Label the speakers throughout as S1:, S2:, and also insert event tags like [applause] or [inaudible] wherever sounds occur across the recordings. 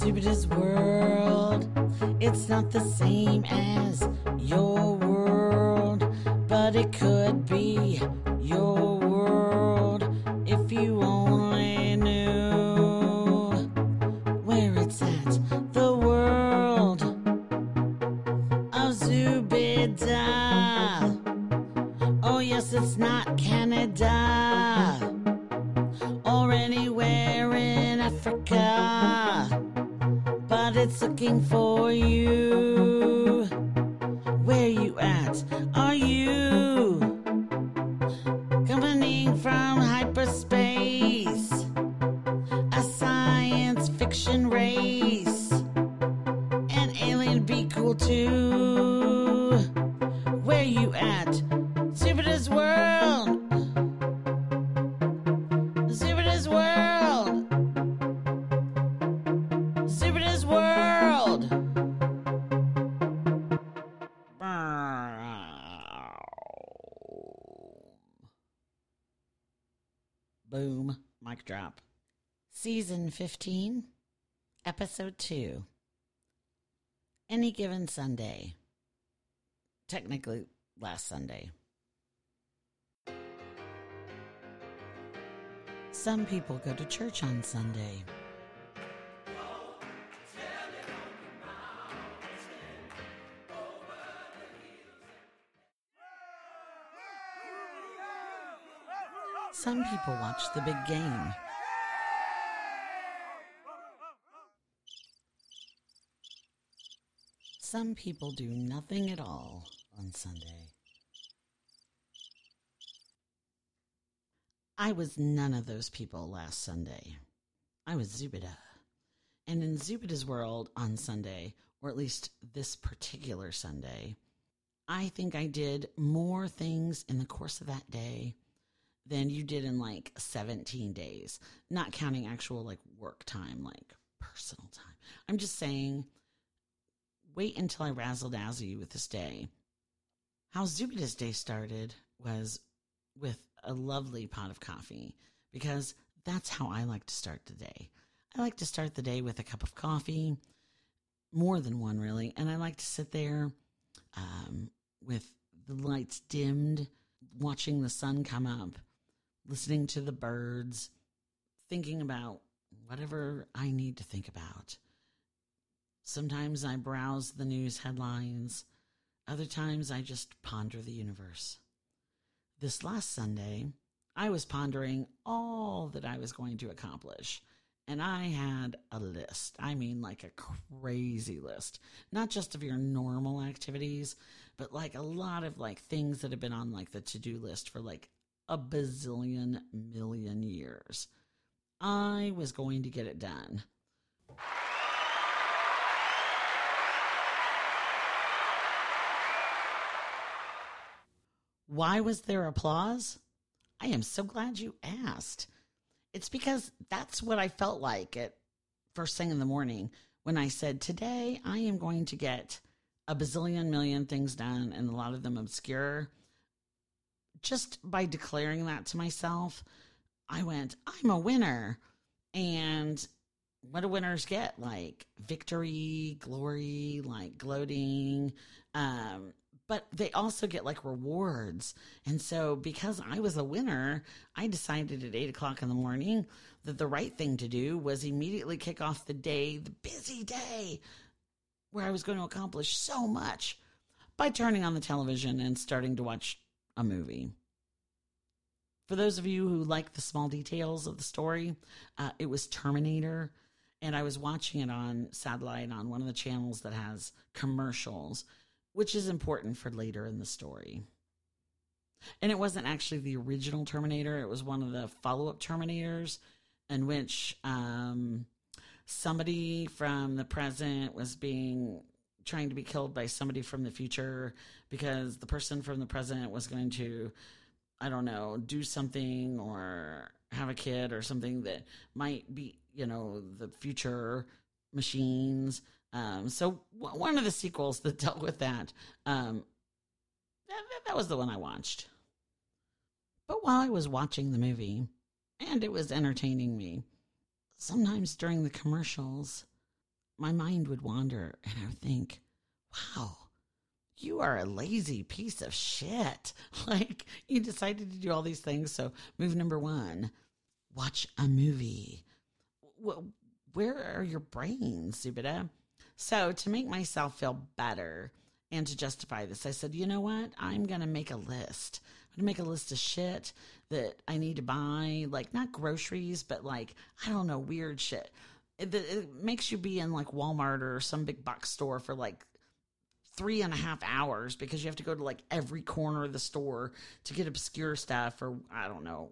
S1: Jupiter's world. It's not the same as your world, but it could be your world if you only knew where it's at. The world of Zubida. Oh, yes, it's not Canada or anywhere in Africa, it's looking for you. Drop. Season 15, Episode 2. Any given Sunday. Technically, last Sunday. Some people go to church on Sunday. Some people watch the big game. Some people do nothing at all on Sunday. I was none of those people last Sunday. I was Zubida. And in Zubida's world on Sunday, or at least this particular Sunday, I think I did more things in the course of that day than you did in like 17 days, not counting actual like work time, like personal time. I'm just saying, wait until I razzle dazzle you with this day. How Zubida's day started was with a lovely pot of coffee because that's how I like to start the day. I like to start the day with a cup of coffee, more than one really, and I like to sit there um, with the lights dimmed, watching the sun come up, listening to the birds, thinking about whatever I need to think about. Sometimes I browse the news headlines, other times I just ponder the universe. This last Sunday, I was pondering all that I was going to accomplish. And I had a list. I mean, like a crazy list. Not just of your normal activities, but like a lot of like things that have been on like the to do list for like a bazillion million years. I was going to get it done. Why was there applause? I am so glad you asked. It's because that's what I felt like at first thing in the morning when I said, Today I am going to get a bazillion million things done and a lot of them obscure. Just by declaring that to myself, I went, I'm a winner. And what do winners get? Like victory, glory, like gloating. Um, but they also get like rewards. And so, because I was a winner, I decided at eight o'clock in the morning that the right thing to do was immediately kick off the day, the busy day, where I was going to accomplish so much by turning on the television and starting to watch a movie. For those of you who like the small details of the story, uh, it was Terminator. And I was watching it on satellite on one of the channels that has commercials which is important for later in the story. And it wasn't actually the original Terminator, it was one of the follow up Terminators in which um, somebody from the present was being trying to be killed by somebody from the future because the person from the present was going to, I don't know, do something or have a kid or something that might be, you know, the future machines. Um, so w- one of the sequels that [laughs] dealt with that, um, that, that was the one I watched. But while I was watching the movie, and it was entertaining me, sometimes during the commercials, my mind would wander and I would think, wow, you are a lazy piece of shit. [laughs] Like, you decided to do all these things. So, move number one watch a movie. Where are your brains, Zubida? So, to make myself feel better and to justify this, I said, you know what? I'm going to make a list. I'm going to make a list of shit that I need to buy, like not groceries, but like, I don't know, weird shit. It, it makes you be in like Walmart or some big box store for like three and a half hours because you have to go to like every corner of the store to get obscure stuff or I don't know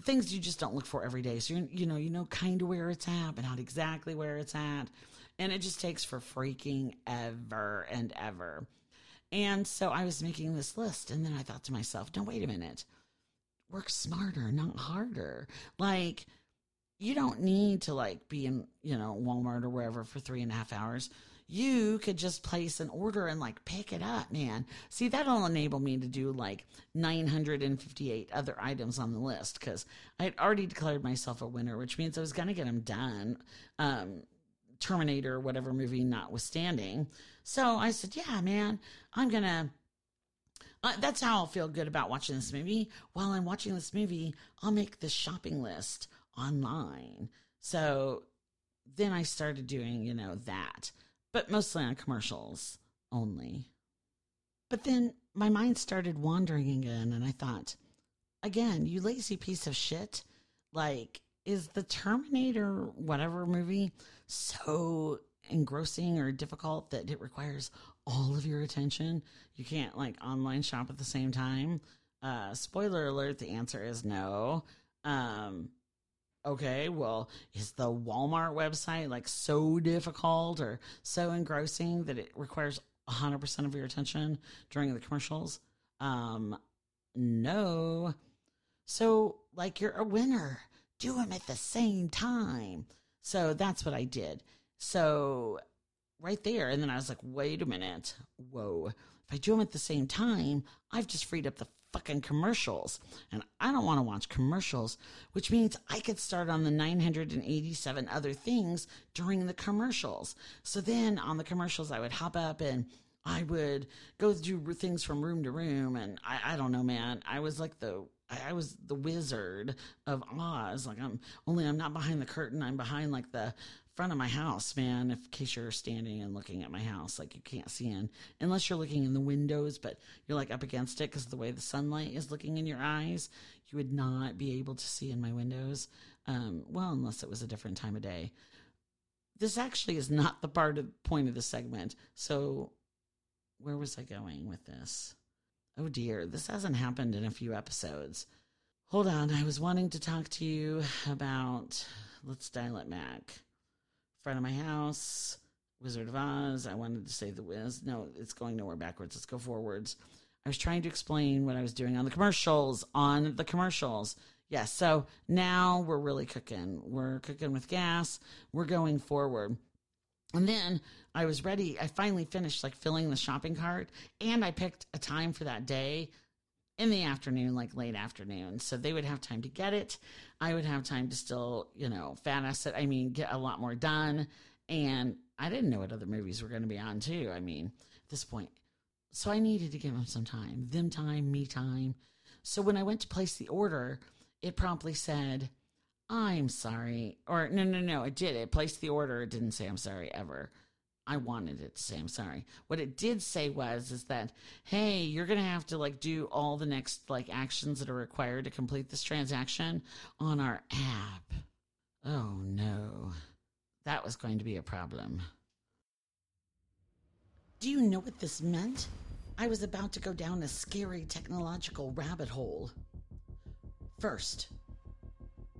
S1: things you just don't look for every day. So you you know you know kind of where it's at, but not exactly where it's at, and it just takes for freaking ever and ever. And so I was making this list, and then I thought to myself, no, wait a minute, work smarter, not harder. Like you don't need to like be in you know Walmart or wherever for three and a half hours you could just place an order and like pick it up, man. See, that'll enable me to do like 958 other items on the list because I had already declared myself a winner, which means I was going to get them done. Um, Terminator, whatever movie notwithstanding. So I said, yeah, man, I'm going to. Uh, that's how I'll feel good about watching this movie. While I'm watching this movie, I'll make this shopping list online. So then I started doing, you know, that but mostly on commercials only. But then my mind started wandering again, and I thought, again, you lazy piece of shit. Like, is the Terminator whatever movie so engrossing or difficult that it requires all of your attention? You can't like online shop at the same time. Uh, spoiler alert: the answer is no. Um, okay, well, is the Walmart website like so difficult or so engrossing that it requires 100% of your attention during the commercials? Um, no. So, like, you're a winner. Do them at the same time. So that's what I did. So, right there. And then I was like, wait a minute. Whoa. If I do them at the same time, I've just freed up the fucking commercials. And I don't want to watch commercials, which means I could start on the 987 other things during the commercials. So then on the commercials, I would hop up and I would go do things from room to room. And I, I don't know, man. I was like the I was the wizard of Oz. Like I'm only I'm not behind the curtain. I'm behind like the front of my house, man, in case you're standing and looking at my house, like you can't see in, unless you're looking in the windows, but you're like up against it because the way the sunlight is looking in your eyes, you would not be able to see in my windows. Um, well, unless it was a different time of day. This actually is not the part of point of the segment. So, where was I going with this? Oh dear, this hasn't happened in a few episodes. Hold on, I was wanting to talk to you about. Let's dial it back front of my house, Wizard of Oz. I wanted to say the Wiz. No, it's going nowhere backwards. Let's go forwards. I was trying to explain what I was doing on the commercials. On the commercials. Yes. So now we're really cooking. We're cooking with gas. We're going forward. And then I was ready. I finally finished like filling the shopping cart and I picked a time for that day in the afternoon, like late afternoon. So they would have time to get it. I would have time to still, you know, fat it. I mean, get a lot more done. And I didn't know what other movies were going to be on too. I mean, at this point. So I needed to give them some time, them time, me time. So when I went to place the order, it promptly said, I'm sorry. Or no, no, no, it did. It placed the order. It didn't say I'm sorry ever. I wanted it to say I'm sorry. What it did say was is that hey, you're to have to like do all the next like actions that are required to complete this transaction on our app. Oh no. That was going to be a problem. Do you know what this meant? I was about to go down a scary technological rabbit hole. First,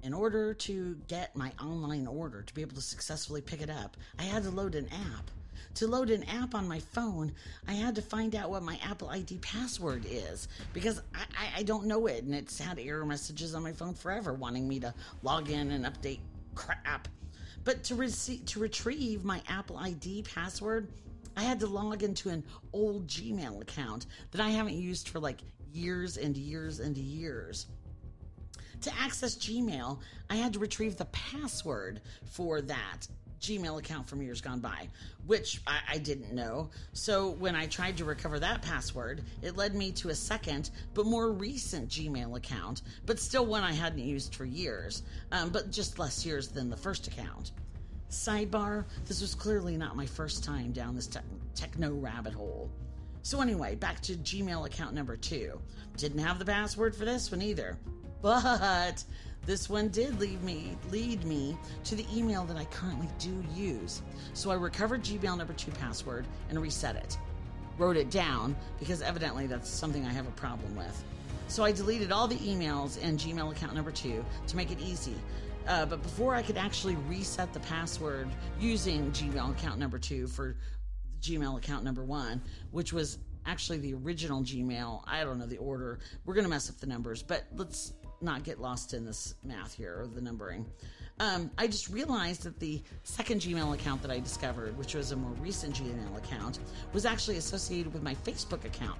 S1: in order to get my online order to be able to successfully pick it up, I had to load an app. To load an app on my phone, I had to find out what my Apple ID password is because I, I, I don't know it, and it's had error messages on my phone forever wanting me to log in and update crap. But to, rece- to retrieve my Apple ID password, I had to log into an old Gmail account that I haven't used for like years and years and years. To access Gmail, I had to retrieve the password for that Gmail account from years gone by, which I, I, didn't know. So when I tried to recover that password, it led me to a second, but more recent Gmail account, but still one I hadn't used for years, um, but just less years than the first account. Sidebar, this was clearly not my first time down this te- techno rabbit hole. So, anyway, back to Gmail account number two. Didn't have the password for this one either. But this one did lead me lead me to the email that I currently do use. So I recovered Gmail number 2 password and reset it. Wrote it down because evidently that's something I have a problem with. So I deleted all the emails in Gmail account number 2 to make it easy. Uh, but before I could actually reset the password using Gmail account number 2 for Gmail account number 1, which was actually the original Gmail. I don't know the order. We're going to mess up the numbers, but let's not get lost in this math here or the numbering. Um, I just realized that the second Gmail account that I discovered, which was a more recent Gmail account, was actually associated with my Facebook account,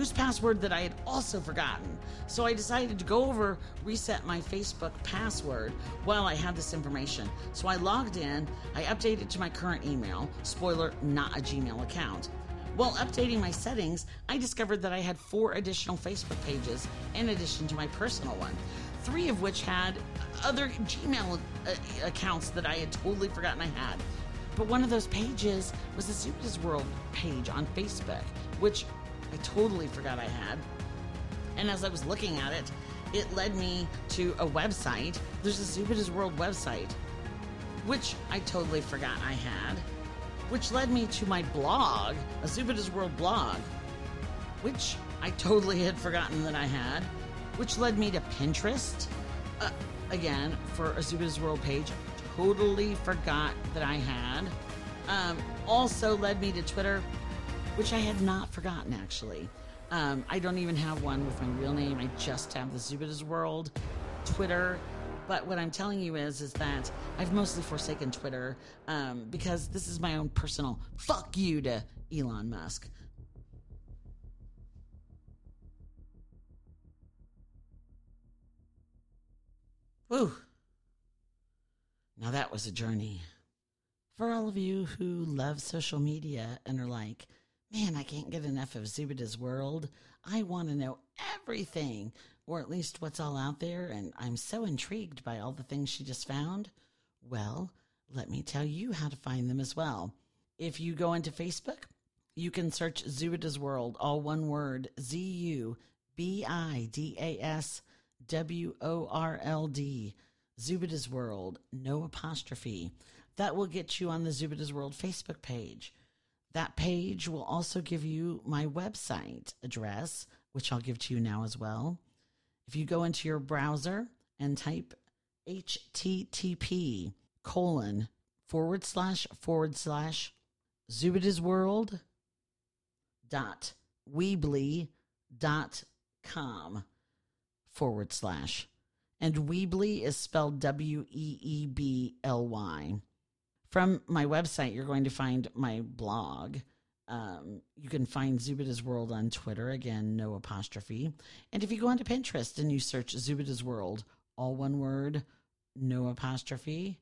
S1: whose password that I had also forgotten. So I decided to go over, reset my Facebook password while I had this information. So I logged in, I updated to my current email, spoiler, not a Gmail account. While updating my settings, I discovered that I had four additional Facebook pages in addition to my personal one, three of which had other Gmail uh, accounts that I had totally forgotten I had. But one of those pages was the Zubida's World page on Facebook, which I totally forgot I had. And as I was looking at it, it led me to a website. There's a Zubida's World website, which I totally forgot I had which led me to my blog, a Zubida's World blog, which I totally had forgotten that I had, which led me to Pinterest, uh, again, for a Zubida's World page, totally forgot that I had. Um, also led me to Twitter, which I had not forgotten actually. Um, I don't even have one with my real name. I just have the Zubida's World Twitter but what I'm telling you is, is that I've mostly forsaken Twitter um, because this is my own personal fuck you to Elon Musk. Whew. Now that was a journey. For all of you who love social media and are like, man, I can't get enough of Zubida's world. I want to know everything or at least what's all out there, and I'm so intrigued by all the things she just found. Well, let me tell you how to find them as well. If you go into Facebook, you can search Zubida's World, all one word, Z U B I D A S W O R L D. Zubida's World, no apostrophe. That will get you on the Zubida's World Facebook page. That page will also give you my website address, which I'll give to you now as well. If you go into your browser and type http colon forward slash forward slash Zubida's World dot weebly dot com forward slash. And Weebly is spelled W E E B L Y. From my website, you're going to find my blog um, you can find Zubida's World on Twitter. Again, no apostrophe. And if you go onto Pinterest and you search Zubida's World, all one word, no apostrophe,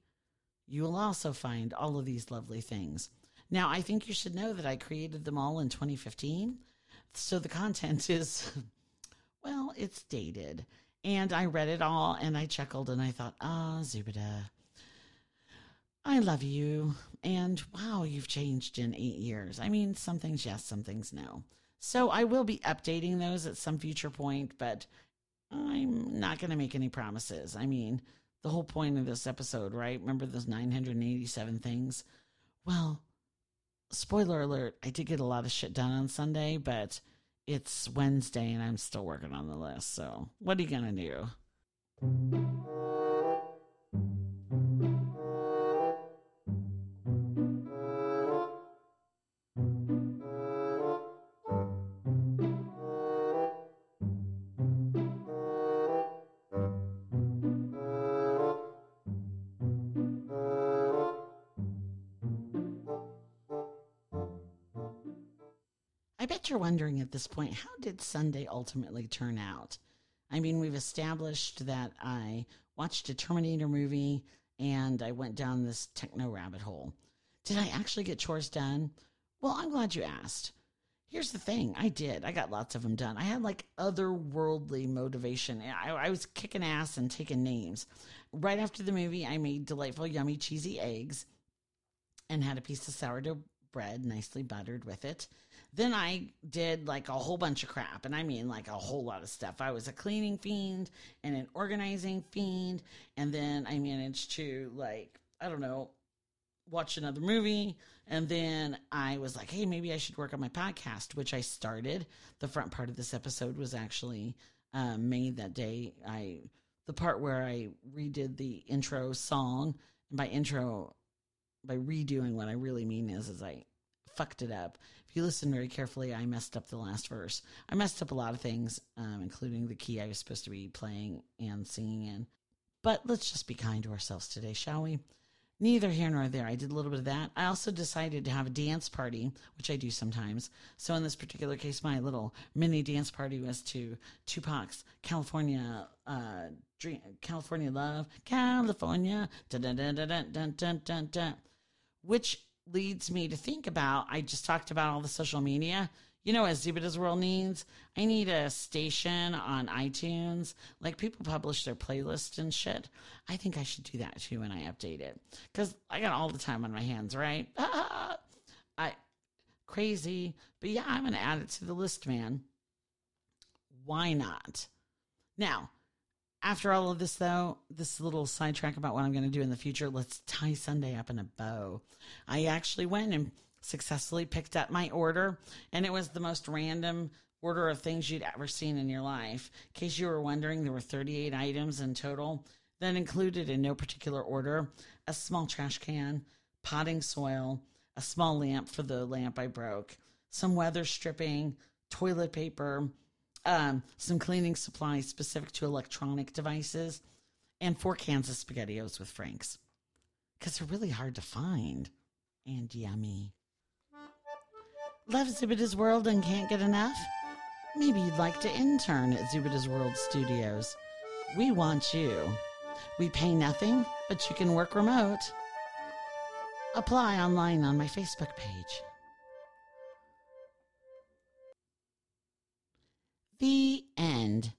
S1: you will also find all of these lovely things. Now, I think you should know that I created them all in 2015. So the content [laughs] is, well, it's dated. And I read it all and I chuckled and I thought, ah, Zubida, I love you. And wow, you've changed in eight years. I mean, some things yes, some things no. So I will be updating those at some future point, but I'm not going to make any promises. I mean, the whole point of this episode, right? Remember those 987 things? Well, spoiler alert, I did get a lot of shit done on Sunday, but it's Wednesday and I'm still working on the list. So, what are you going to do? Wondering at this point, how did Sunday ultimately turn out? I mean, we've established that I watched a Terminator movie and I went down this techno rabbit hole. Did I actually get chores done? Well, I'm glad you asked. Here's the thing I did. I got lots of them done. I had like otherworldly motivation. I, I was kicking ass and taking names. Right after the movie, I made delightful, yummy, cheesy eggs and had a piece of sourdough bread nicely buttered with it. Then I did like a whole bunch of crap, and I mean like a whole lot of stuff. I was a cleaning fiend and an organizing fiend, and then I managed to like I don't know watch another movie, and then I was like, hey, maybe I should work on my podcast, which I started. The front part of this episode was actually um, made that day. I the part where I redid the intro song, and by intro, by redoing, what I really mean is, is I fucked it up. If you listen very carefully, I messed up the last verse. I messed up a lot of things, um, including the key I was supposed to be playing and singing in. But let's just be kind to ourselves today, shall we? Neither here nor there. I did a little bit of that. I also decided to have a dance party, which I do sometimes. So in this particular case, my little mini dance party was to Tupac's California uh, dream, California Love, California, dun dun dun dun dun dun dun, dun which leads me to think about I just talked about all the social media. You know what Zubida's World needs? I need a station on iTunes. Like people publish their playlist and shit. I think I should do that too when I update it. Because I got all the time on my hands, right? [laughs] I crazy. But yeah, I'm gonna add it to the list, man. Why not? Now, after all of this, though, this little sidetrack about what I'm going to do in the future, let's tie Sunday up in a bow. I actually went and successfully picked up my order, and it was the most random order of things you'd ever seen in your life. In case you were wondering, there were 38 items in total Then included, in no particular order, a small trash can, potting soil, a small lamp for the lamp I broke, some weather stripping, toilet paper, um, some cleaning supplies specific to electronic devices, and four cans of SpaghettiOs with Frank's. Because they're really hard to find and yummy. Love Zubida's World and can't get enough? Maybe you'd like to intern at Zubida's World Studios. We want you. We pay nothing, but you can work remote. Apply online on my Facebook page. The end.